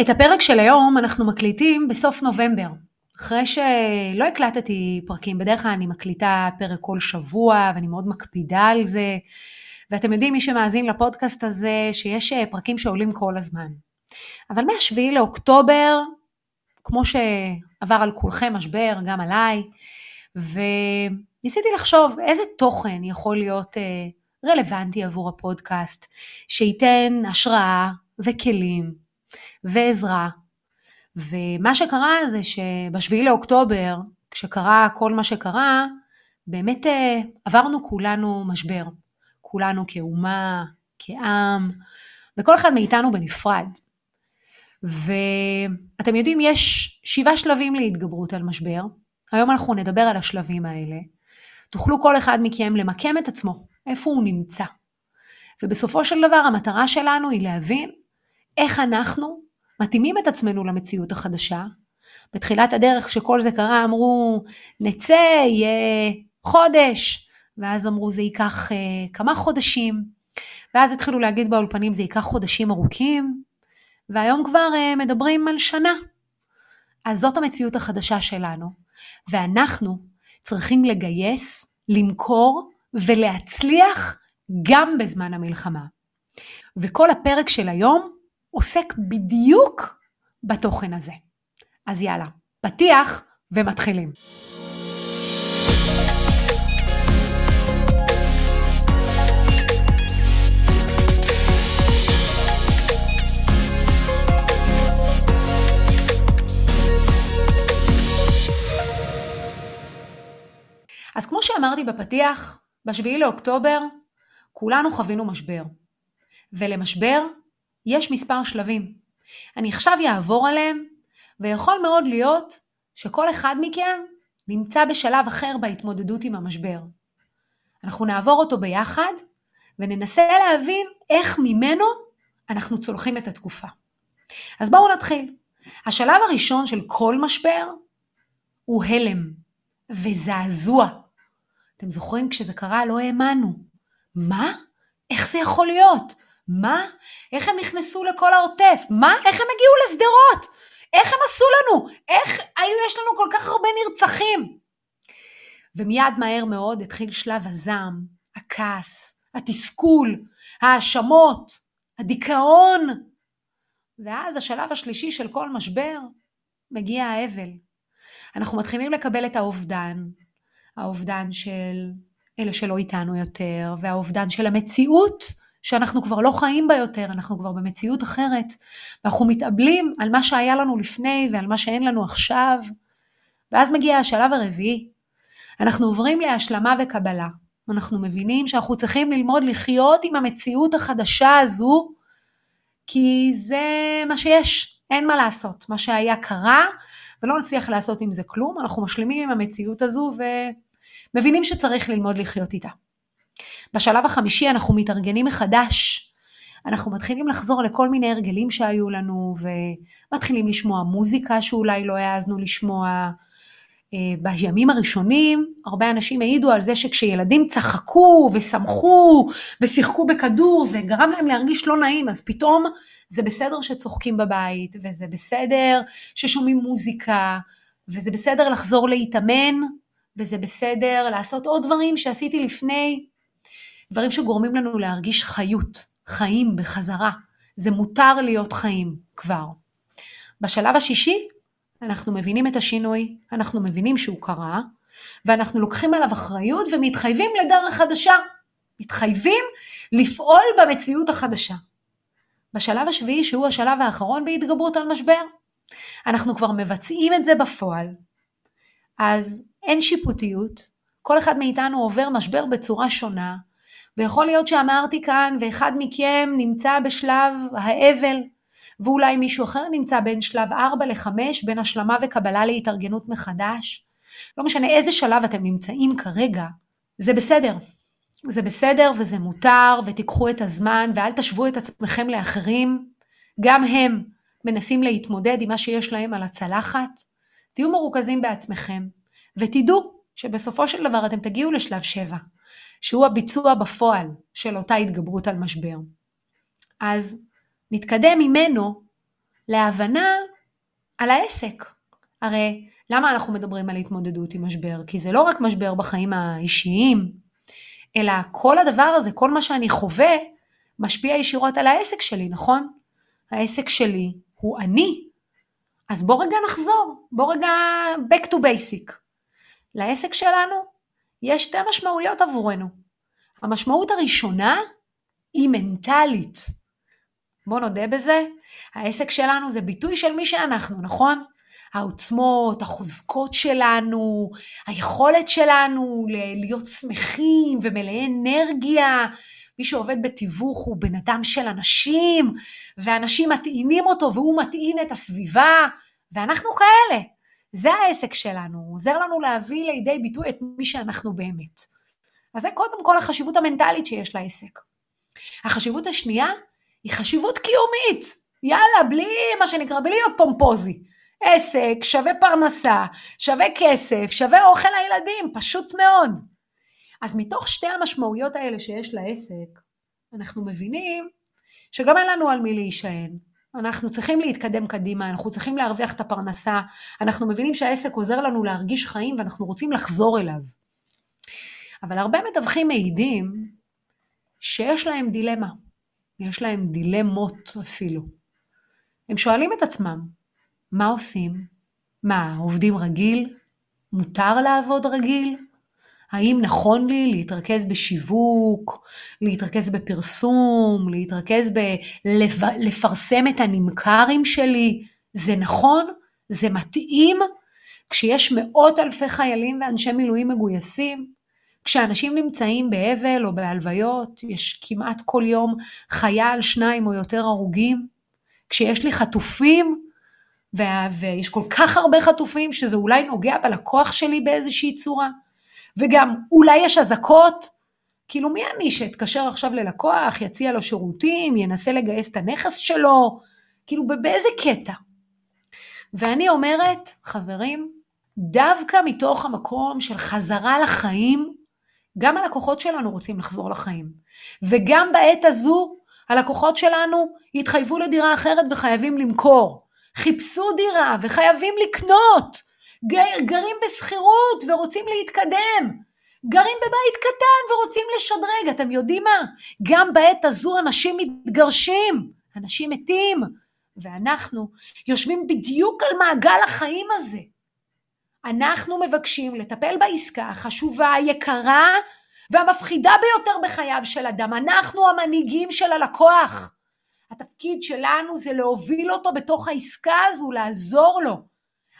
את הפרק של היום אנחנו מקליטים בסוף נובמבר, אחרי שלא הקלטתי פרקים, בדרך כלל אני מקליטה פרק כל שבוע ואני מאוד מקפידה על זה, ואתם יודעים, מי שמאזין לפודקאסט הזה, שיש אה, פרקים שעולים כל הזמן. אבל מ-7 לאוקטובר, כמו שעבר על כולכם משבר, גם עליי, וניסיתי לחשוב איזה תוכן יכול להיות אה, רלוונטי עבור הפודקאסט, שייתן השראה וכלים ועזרה. ומה שקרה זה שבשביעי לאוקטובר, כשקרה כל מה שקרה, באמת אה, עברנו כולנו משבר. כולנו כאומה, כעם, וכל אחד מאיתנו בנפרד. ואתם יודעים, יש שבעה שלבים להתגברות על משבר. היום אנחנו נדבר על השלבים האלה. תוכלו כל אחד מכם למקם את עצמו, איפה הוא נמצא. ובסופו של דבר המטרה שלנו היא להבין איך אנחנו מתאימים את עצמנו למציאות החדשה. בתחילת הדרך כשכל זה קרה אמרו נצא, יהיה חודש, ואז אמרו זה ייקח uh, כמה חודשים, ואז התחילו להגיד באולפנים זה ייקח חודשים ארוכים, והיום כבר uh, מדברים על שנה. אז זאת המציאות החדשה שלנו, ואנחנו צריכים לגייס, למכור ולהצליח גם בזמן המלחמה. וכל הפרק של היום עוסק בדיוק בתוכן הזה. אז יאללה, פתיח ומתחילים. אז כמו שאמרתי בפתיח, ב-7 לאוקטובר כולנו חווינו משבר. ולמשבר יש מספר שלבים. אני עכשיו אעבור עליהם, ויכול מאוד להיות שכל אחד מכם נמצא בשלב אחר בהתמודדות עם המשבר. אנחנו נעבור אותו ביחד, וננסה להבין איך ממנו אנחנו צולחים את התקופה. אז בואו נתחיל. השלב הראשון של כל משבר הוא הלם וזעזוע. אתם זוכרים כשזה קרה לא האמנו. מה? איך זה יכול להיות? מה? איך הם נכנסו לכל העוטף? מה? איך הם הגיעו לשדרות? איך הם עשו לנו? איך היו יש לנו כל כך הרבה נרצחים? ומיד מהר מאוד התחיל שלב הזעם, הכעס, התסכול, ההאשמות, הדיכאון. ואז השלב השלישי של כל משבר, מגיע האבל. אנחנו מתחילים לקבל את האובדן, האובדן של אלה שלא איתנו יותר, והאובדן של המציאות שאנחנו כבר לא חיים בה יותר, אנחנו כבר במציאות אחרת, ואנחנו מתאבלים על מה שהיה לנו לפני ועל מה שאין לנו עכשיו. ואז מגיע השלב הרביעי, אנחנו עוברים להשלמה וקבלה. אנחנו מבינים שאנחנו צריכים ללמוד לחיות עם המציאות החדשה הזו, כי זה מה שיש, אין מה לעשות. מה שהיה קרה, ולא נצליח לעשות עם זה כלום, אנחנו משלימים עם המציאות הזו ומבינים שצריך ללמוד לחיות איתה. בשלב החמישי אנחנו מתארגנים מחדש. אנחנו מתחילים לחזור לכל מיני הרגלים שהיו לנו ומתחילים לשמוע מוזיקה שאולי לא העזנו לשמוע. אה, בימים הראשונים הרבה אנשים העידו על זה שכשילדים צחקו ושמחו ושיחקו בכדור זה גרם להם להרגיש לא נעים אז פתאום זה בסדר שצוחקים בבית וזה בסדר ששומעים מוזיקה וזה בסדר לחזור להתאמן וזה בסדר לעשות עוד דברים שעשיתי לפני דברים שגורמים לנו להרגיש חיות, חיים בחזרה. זה מותר להיות חיים כבר. בשלב השישי, אנחנו מבינים את השינוי, אנחנו מבינים שהוא קרה, ואנחנו לוקחים עליו אחריות ומתחייבים לדרך חדשה. מתחייבים לפעול במציאות החדשה. בשלב השביעי, שהוא השלב האחרון בהתגברות על משבר, אנחנו כבר מבצעים את זה בפועל. אז אין שיפוטיות, כל אחד מאיתנו עובר משבר בצורה שונה, ויכול להיות שאמרתי כאן ואחד מכם נמצא בשלב האבל ואולי מישהו אחר נמצא בין שלב 4 ל-5 בין השלמה וקבלה להתארגנות מחדש. לא משנה איזה שלב אתם נמצאים כרגע, זה בסדר. זה בסדר וזה מותר ותיקחו את הזמן ואל תשוו את עצמכם לאחרים. גם הם מנסים להתמודד עם מה שיש להם על הצלחת. תהיו מרוכזים בעצמכם ותדעו שבסופו של דבר אתם תגיעו לשלב 7. שהוא הביצוע בפועל של אותה התגברות על משבר. אז נתקדם ממנו להבנה על העסק. הרי למה אנחנו מדברים על התמודדות עם משבר? כי זה לא רק משבר בחיים האישיים, אלא כל הדבר הזה, כל מה שאני חווה, משפיע ישירות על העסק שלי, נכון? העסק שלי הוא אני. אז בוא רגע נחזור, בוא רגע back to basic. לעסק שלנו יש שתי משמעויות עבורנו. המשמעות הראשונה היא מנטלית. בוא נודה בזה, העסק שלנו זה ביטוי של מי שאנחנו, נכון? העוצמות, החוזקות שלנו, היכולת שלנו להיות שמחים ומלאי אנרגיה. מי שעובד בתיווך הוא בן אדם של אנשים, ואנשים מטעינים אותו והוא מטעין את הסביבה, ואנחנו כאלה. זה העסק שלנו, הוא עוזר לנו להביא לידי ביטוי את מי שאנחנו באמת. אז זה קודם כל החשיבות המנטלית שיש לעסק. החשיבות השנייה היא חשיבות קיומית. יאללה, בלי מה שנקרא, בלי להיות פומפוזי. עסק שווה פרנסה, שווה כסף, שווה אוכל לילדים, פשוט מאוד. אז מתוך שתי המשמעויות האלה שיש לעסק, אנחנו מבינים שגם אין לנו על מי להישען. אנחנו צריכים להתקדם קדימה, אנחנו צריכים להרוויח את הפרנסה, אנחנו מבינים שהעסק עוזר לנו להרגיש חיים ואנחנו רוצים לחזור אליו. אבל הרבה מתווכים מעידים שיש להם דילמה, יש להם דילמות אפילו. הם שואלים את עצמם, מה עושים? מה, עובדים רגיל? מותר לעבוד רגיל? האם נכון לי להתרכז בשיווק, להתרכז בפרסום, להתרכז בלפרסם את הנמכרים שלי? זה נכון? זה מתאים? כשיש מאות אלפי חיילים ואנשי מילואים מגויסים, כשאנשים נמצאים באבל או בהלוויות, יש כמעט כל יום חייל, שניים או יותר הרוגים, כשיש לי חטופים, ויש כל כך הרבה חטופים שזה אולי נוגע בלקוח שלי באיזושהי צורה, וגם אולי יש אזעקות, כאילו מי אני שאתקשר עכשיו ללקוח, יציע לו שירותים, ינסה לגייס את הנכס שלו, כאילו באיזה קטע. ואני אומרת, חברים, דווקא מתוך המקום של חזרה לחיים, גם הלקוחות שלנו רוצים לחזור לחיים. וגם בעת הזו, הלקוחות שלנו התחייבו לדירה אחרת וחייבים למכור. חיפשו דירה וחייבים לקנות. גרים בשכירות ורוצים להתקדם. גרים בבית קטן ורוצים לשדרג. אתם יודעים מה? גם בעת הזו אנשים מתגרשים, אנשים מתים, ואנחנו יושבים בדיוק על מעגל החיים הזה. אנחנו מבקשים לטפל בעסקה החשובה, היקרה והמפחידה ביותר בחייו של אדם. אנחנו המנהיגים של הלקוח. התפקיד שלנו זה להוביל אותו בתוך העסקה הזו, לעזור לו.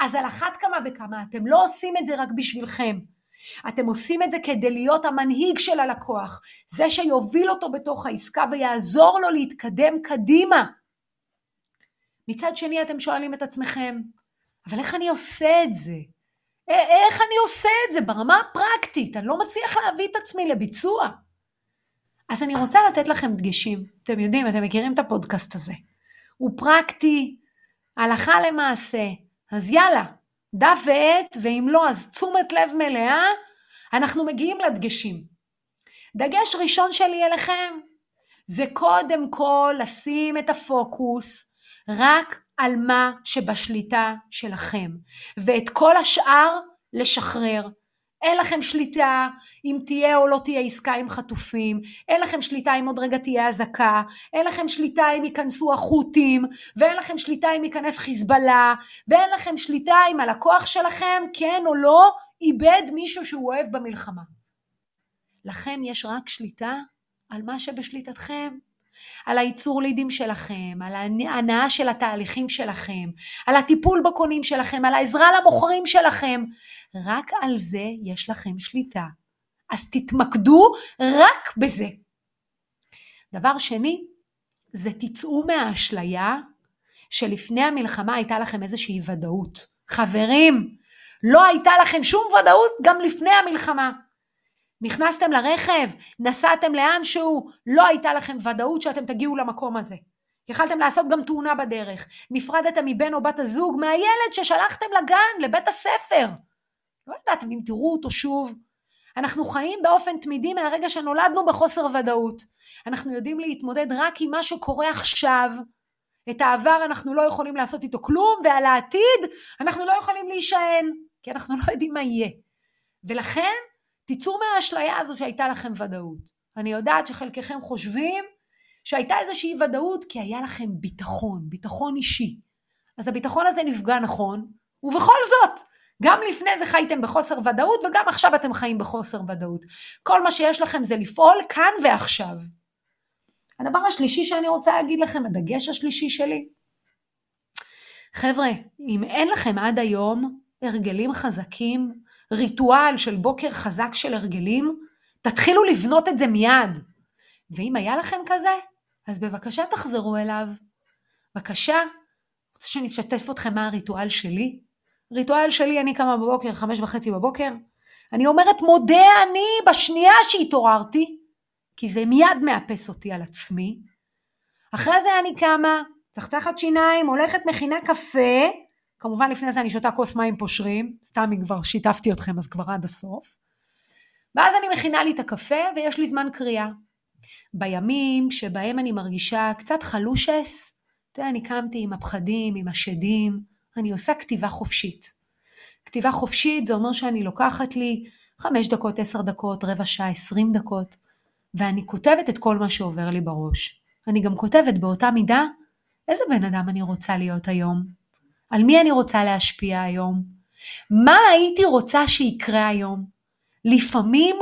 אז על אחת כמה וכמה, אתם לא עושים את זה רק בשבילכם. אתם עושים את זה כדי להיות המנהיג של הלקוח, זה שיוביל אותו בתוך העסקה ויעזור לו להתקדם קדימה. מצד שני אתם שואלים את עצמכם, אבל איך אני עושה את זה? איך אני עושה את זה ברמה הפרקטית? אני לא מצליח להביא את עצמי לביצוע. אז אני רוצה לתת לכם דגשים. אתם יודעים, אתם מכירים את הפודקאסט הזה. הוא פרקטי, הלכה למעשה. אז יאללה, דף ועט, ואם לא, אז תשומת לב מלאה, אנחנו מגיעים לדגשים. דגש ראשון שלי אליכם, זה קודם כל לשים את הפוקוס רק על מה שבשליטה שלכם, ואת כל השאר לשחרר. אין לכם שליטה אם תהיה או לא תהיה עסקה עם חטופים, אין לכם שליטה אם עוד רגע תהיה אזעקה, אין לכם שליטה אם ייכנסו החות'ים, ואין לכם שליטה אם ייכנס חיזבאללה, ואין לכם שליטה אם הלקוח שלכם, כן או לא, איבד מישהו שהוא אוהב במלחמה. לכם יש רק שליטה על מה שבשליטתכם. על הייצור לידים שלכם, על ההנאה של התהליכים שלכם, על הטיפול בקונים שלכם, על העזרה למוכרים שלכם. רק על זה יש לכם שליטה. אז תתמקדו רק בזה. דבר שני, זה תצאו מהאשליה שלפני המלחמה הייתה לכם איזושהי ודאות. חברים, לא הייתה לכם שום ודאות גם לפני המלחמה. נכנסתם לרכב, נסעתם לאנשהו, לא הייתה לכם ודאות שאתם תגיעו למקום הזה. יכלתם לעשות גם תאונה בדרך. נפרדתם מבן או בת הזוג, מהילד ששלחתם לגן, לבית הספר. לא ידעתם אם תראו אותו שוב. אנחנו חיים באופן תמידי מהרגע שנולדנו בחוסר ודאות. אנחנו יודעים להתמודד רק עם מה שקורה עכשיו, את העבר אנחנו לא יכולים לעשות איתו כלום, ועל העתיד אנחנו לא יכולים להישען, כי אנחנו לא יודעים מה יהיה. ולכן, תצאו מהאשליה הזו שהייתה לכם ודאות. אני יודעת שחלקכם חושבים שהייתה איזושהי ודאות כי היה לכם ביטחון, ביטחון אישי. אז הביטחון הזה נפגע נכון, ובכל זאת, גם לפני זה חייתם בחוסר ודאות וגם עכשיו אתם חיים בחוסר ודאות. כל מה שיש לכם זה לפעול כאן ועכשיו. הדבר השלישי שאני רוצה להגיד לכם, הדגש השלישי שלי, חבר'ה, אם אין לכם עד היום הרגלים חזקים, ריטואל של בוקר חזק של הרגלים, תתחילו לבנות את זה מיד. ואם היה לכם כזה, אז בבקשה תחזרו אליו. בבקשה, רוצה שאני אשתף אתכם מה הריטואל שלי? ריטואל שלי, אני קמה בבוקר, חמש וחצי בבוקר, אני אומרת מודה אני בשנייה שהתעוררתי, כי זה מיד מאפס אותי על עצמי. אחרי זה אני קמה, צחצחת שיניים, הולכת מכינה קפה, כמובן לפני זה אני שותה כוס מים פושרים, סתם אם כבר שיתפתי אתכם אז כבר עד הסוף. ואז אני מכינה לי את הקפה ויש לי זמן קריאה. בימים שבהם אני מרגישה קצת חלושס, אתה יודע, אני קמתי עם הפחדים, עם השדים, אני עושה כתיבה חופשית. כתיבה חופשית זה אומר שאני לוקחת לי חמש דקות, עשר דקות, רבע שעה, עשרים דקות, ואני כותבת את כל מה שעובר לי בראש. אני גם כותבת באותה מידה איזה בן אדם אני רוצה להיות היום, על מי אני רוצה להשפיע היום, מה הייתי רוצה שיקרה היום. לפעמים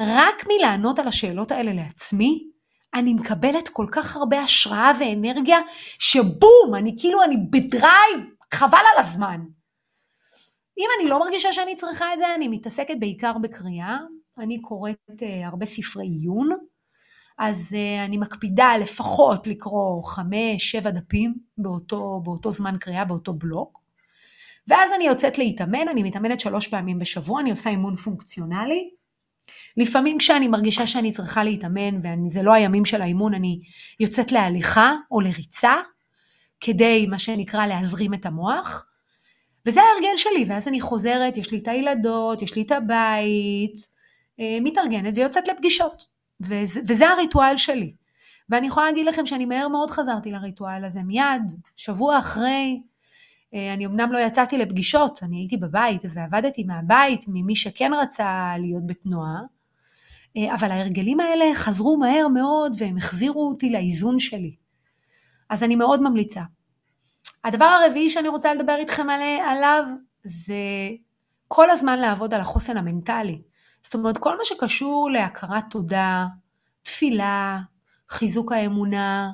רק מלענות על השאלות האלה לעצמי, אני מקבלת כל כך הרבה השראה ואנרגיה, שבום, אני כאילו, אני בדרייב, חבל על הזמן. אם אני לא מרגישה שאני צריכה את זה, אני מתעסקת בעיקר בקריאה. אני קוראת uh, הרבה ספרי עיון, אז uh, אני מקפידה לפחות לקרוא חמש, שבע דפים באותו, באותו זמן קריאה, באותו בלוק. ואז אני יוצאת להתאמן, אני מתאמנת שלוש פעמים בשבוע, אני עושה אימון פונקציונלי. לפעמים כשאני מרגישה שאני צריכה להתאמן וזה לא הימים של האימון, אני יוצאת להליכה או לריצה, כדי, מה שנקרא, להזרים את המוח. וזה ההרגל שלי, ואז אני חוזרת, יש לי את הילדות, יש לי את הבית, אה, מתארגנת ויוצאת לפגישות. וזה, וזה הריטואל שלי. ואני יכולה להגיד לכם שאני מהר מאוד חזרתי לריטואל הזה, מיד, שבוע אחרי, אה, אני אמנם לא יצאתי לפגישות, אני הייתי בבית ועבדתי מהבית ממי שכן רצה להיות בתנועה, אה, אבל ההרגלים האלה חזרו מהר מאוד והם החזירו אותי לאיזון שלי. אז אני מאוד ממליצה. הדבר הרביעי שאני רוצה לדבר איתכם עליו זה כל הזמן לעבוד על החוסן המנטלי. זאת אומרת, כל מה שקשור להכרת תודה, תפילה, חיזוק האמונה,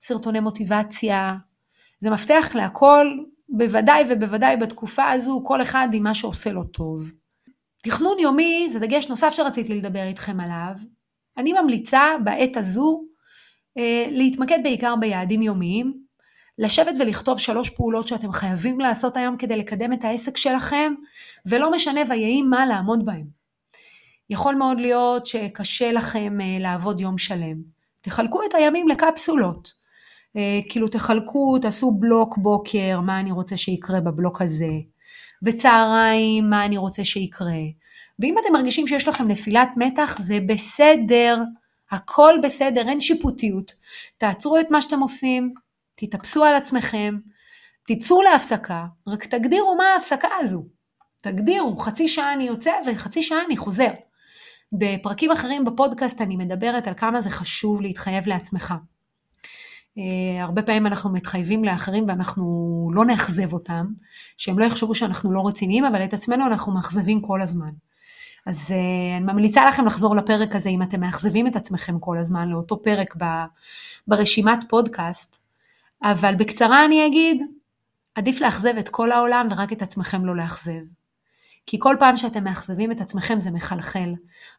סרטוני מוטיבציה, זה מפתח להכל, בוודאי ובוודאי בתקופה הזו, כל אחד עם מה שעושה לו טוב. תכנון יומי זה דגש נוסף שרציתי לדבר איתכם עליו. אני ממליצה בעת הזו אה, להתמקד בעיקר ביעדים יומיים, לשבת ולכתוב שלוש פעולות שאתם חייבים לעשות היום כדי לקדם את העסק שלכם, ולא משנה ויהי מה לעמוד בהם. יכול מאוד להיות שקשה לכם אה, לעבוד יום שלם. תחלקו את הימים לקפסולות. אה, כאילו תחלקו, תעשו בלוק בוקר, מה אני רוצה שיקרה בבלוק הזה, וצהריים, מה אני רוצה שיקרה. ואם אתם מרגישים שיש לכם נפילת מתח, זה בסדר, הכל בסדר, אין שיפוטיות. תעצרו את מה שאתם עושים, תתאפסו על עצמכם, תצאו להפסקה, רק תגדירו מה ההפסקה הזו. תגדירו, חצי שעה אני יוצא וחצי שעה אני חוזר. בפרקים אחרים בפודקאסט אני מדברת על כמה זה חשוב להתחייב לעצמך. Uh, הרבה פעמים אנחנו מתחייבים לאחרים ואנחנו לא נאכזב אותם, שהם לא יחשבו שאנחנו לא רציניים, אבל את עצמנו אנחנו מאכזבים כל הזמן. אז uh, אני ממליצה לכם לחזור לפרק הזה אם אתם מאכזבים את עצמכם כל הזמן, לאותו פרק ב, ברשימת פודקאסט. אבל בקצרה אני אגיד, עדיף לאכזב את כל העולם ורק את עצמכם לא לאכזב. כי כל פעם שאתם מאכזבים את עצמכם זה מחלחל,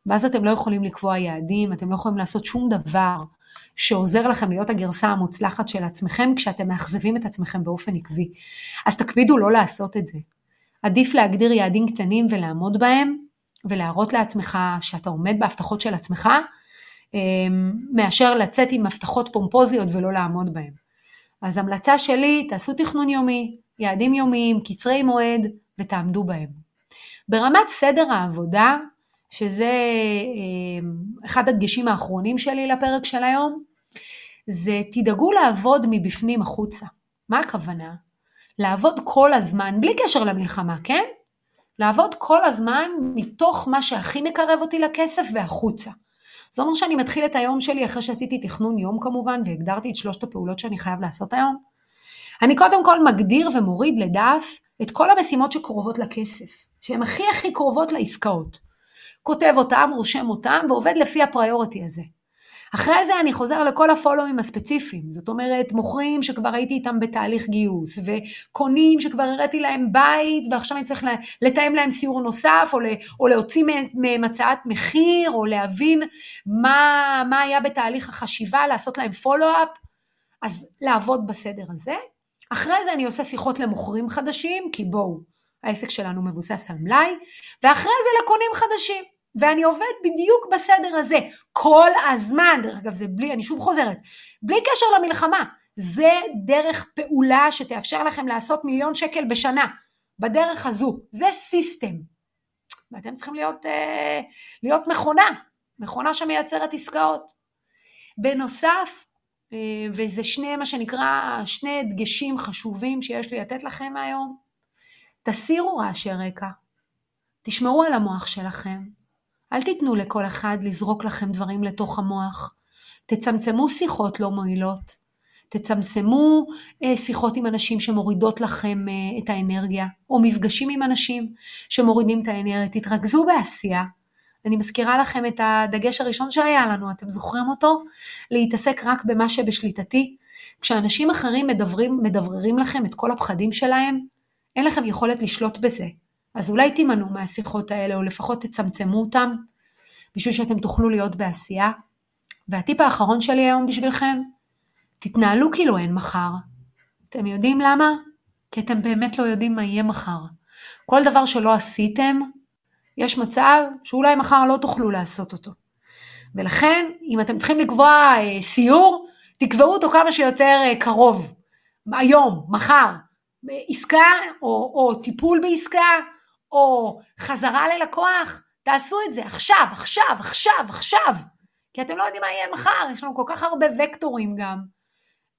ואז אתם לא יכולים לקבוע יעדים, אתם לא יכולים לעשות שום דבר שעוזר לכם להיות הגרסה המוצלחת של עצמכם כשאתם מאכזבים את עצמכם באופן עקבי. אז תקפידו לא לעשות את זה. עדיף להגדיר יעדים קטנים ולעמוד בהם, ולהראות לעצמך שאתה עומד בהבטחות של עצמך, אמ, מאשר לצאת עם הבטחות פומפוזיות ולא לעמוד בהם. אז המלצה שלי, תעשו תכנון יומי, יעדים יומיים, קצרי מועד, ותעמדו בהם. ברמת סדר העבודה, שזה אמ, אחד הדגשים האחרונים שלי לפרק של היום, זה תדאגו לעבוד מבפנים החוצה. מה הכוונה? לעבוד כל הזמן, בלי קשר למלחמה, כן? לעבוד כל הזמן מתוך מה שהכי מקרב אותי לכסף והחוצה. זה אומר שאני מתחיל את היום שלי אחרי שעשיתי תכנון יום כמובן, והגדרתי את שלושת הפעולות שאני חייב לעשות היום. אני קודם כל מגדיר ומוריד לדף את כל המשימות שקרובות לכסף, שהן הכי הכי קרובות לעסקאות. כותב אותם, רושם אותם, ועובד לפי הפריוריטי הזה. אחרי זה אני חוזר לכל הפולואים הספציפיים, זאת אומרת מוכרים שכבר הייתי איתם בתהליך גיוס, וקונים שכבר הראיתי להם בית ועכשיו אני צריך לתאם להם סיור נוסף, או, או להוציא מהם הצעת מחיר, או להבין מה, מה היה בתהליך החשיבה, לעשות להם פולו-אפ, אז לעבוד בסדר הזה. אחרי זה אני עושה שיחות למוכרים חדשים, כי בואו, העסק שלנו מבוסס על מלאי, ואחרי זה לקונים חדשים. ואני עובד בדיוק בסדר הזה, כל הזמן, דרך אגב זה בלי, אני שוב חוזרת, בלי קשר למלחמה, זה דרך פעולה שתאפשר לכם לעשות מיליון שקל בשנה, בדרך הזו, זה סיסטם. ואתם צריכים להיות, אה, להיות מכונה, מכונה שמייצרת עסקאות. בנוסף, אה, וזה שני, מה שנקרא, שני הדגשים חשובים שיש לי לתת לכם היום, תסירו רעשי רקע, תשמרו על המוח שלכם, אל תיתנו לכל אחד לזרוק לכם דברים לתוך המוח. תצמצמו שיחות לא מועילות. תצמצמו אה, שיחות עם אנשים שמורידות לכם אה, את האנרגיה, או מפגשים עם אנשים שמורידים את האנרגיה. תתרכזו בעשייה. אני מזכירה לכם את הדגש הראשון שהיה לנו, אתם זוכרים אותו? להתעסק רק במה שבשליטתי. כשאנשים אחרים מדברים, מדבררים לכם את כל הפחדים שלהם, אין לכם יכולת לשלוט בזה. אז אולי תימנעו מהשיחות האלה, או לפחות תצמצמו אותם, בשביל שאתם תוכלו להיות בעשייה. והטיפ האחרון שלי היום בשבילכם, תתנהלו כאילו אין מחר. אתם יודעים למה? כי אתם באמת לא יודעים מה יהיה מחר. כל דבר שלא עשיתם, יש מצב שאולי מחר לא תוכלו לעשות אותו. ולכן, אם אתם צריכים לקבוע אה, סיור, תקבעו אותו כמה שיותר אה, קרוב. היום, מחר. עסקה או, או טיפול בעסקה או חזרה ללקוח, תעשו את זה עכשיו, עכשיו, עכשיו, עכשיו, כי אתם לא יודעים מה יהיה מחר, יש לנו כל כך הרבה וקטורים גם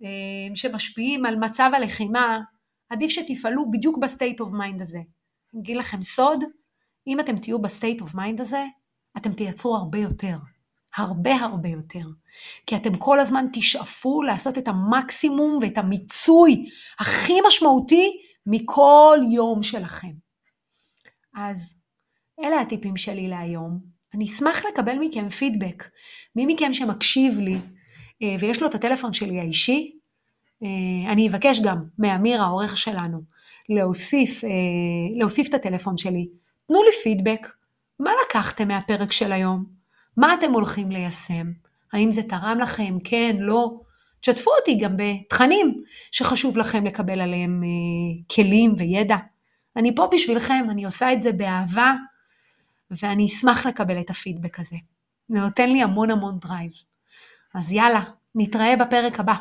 אה, שמשפיעים על מצב הלחימה, עדיף שתפעלו בדיוק ב state of mind הזה. אני אגיד לכם סוד, אם אתם תהיו ב state of mind הזה, אתם תייצרו הרבה יותר. הרבה הרבה יותר. כי אתם כל הזמן תשאפו לעשות את המקסימום ואת המיצוי הכי משמעותי מכל יום שלכם. אז אלה הטיפים שלי להיום. אני אשמח לקבל מכם פידבק. מי מכם שמקשיב לי אה, ויש לו את הטלפון שלי האישי, אה, אני אבקש גם מאמיר העורך שלנו להוסיף, אה, להוסיף את הטלפון שלי. תנו לי פידבק. מה לקחתם מהפרק של היום? מה אתם הולכים ליישם? האם זה תרם לכם? כן, לא? תשתפו אותי גם בתכנים שחשוב לכם לקבל עליהם כלים וידע. אני פה בשבילכם, אני עושה את זה באהבה, ואני אשמח לקבל את הפידבק הזה. זה נותן לי המון המון drive. אז יאללה, נתראה בפרק הבא.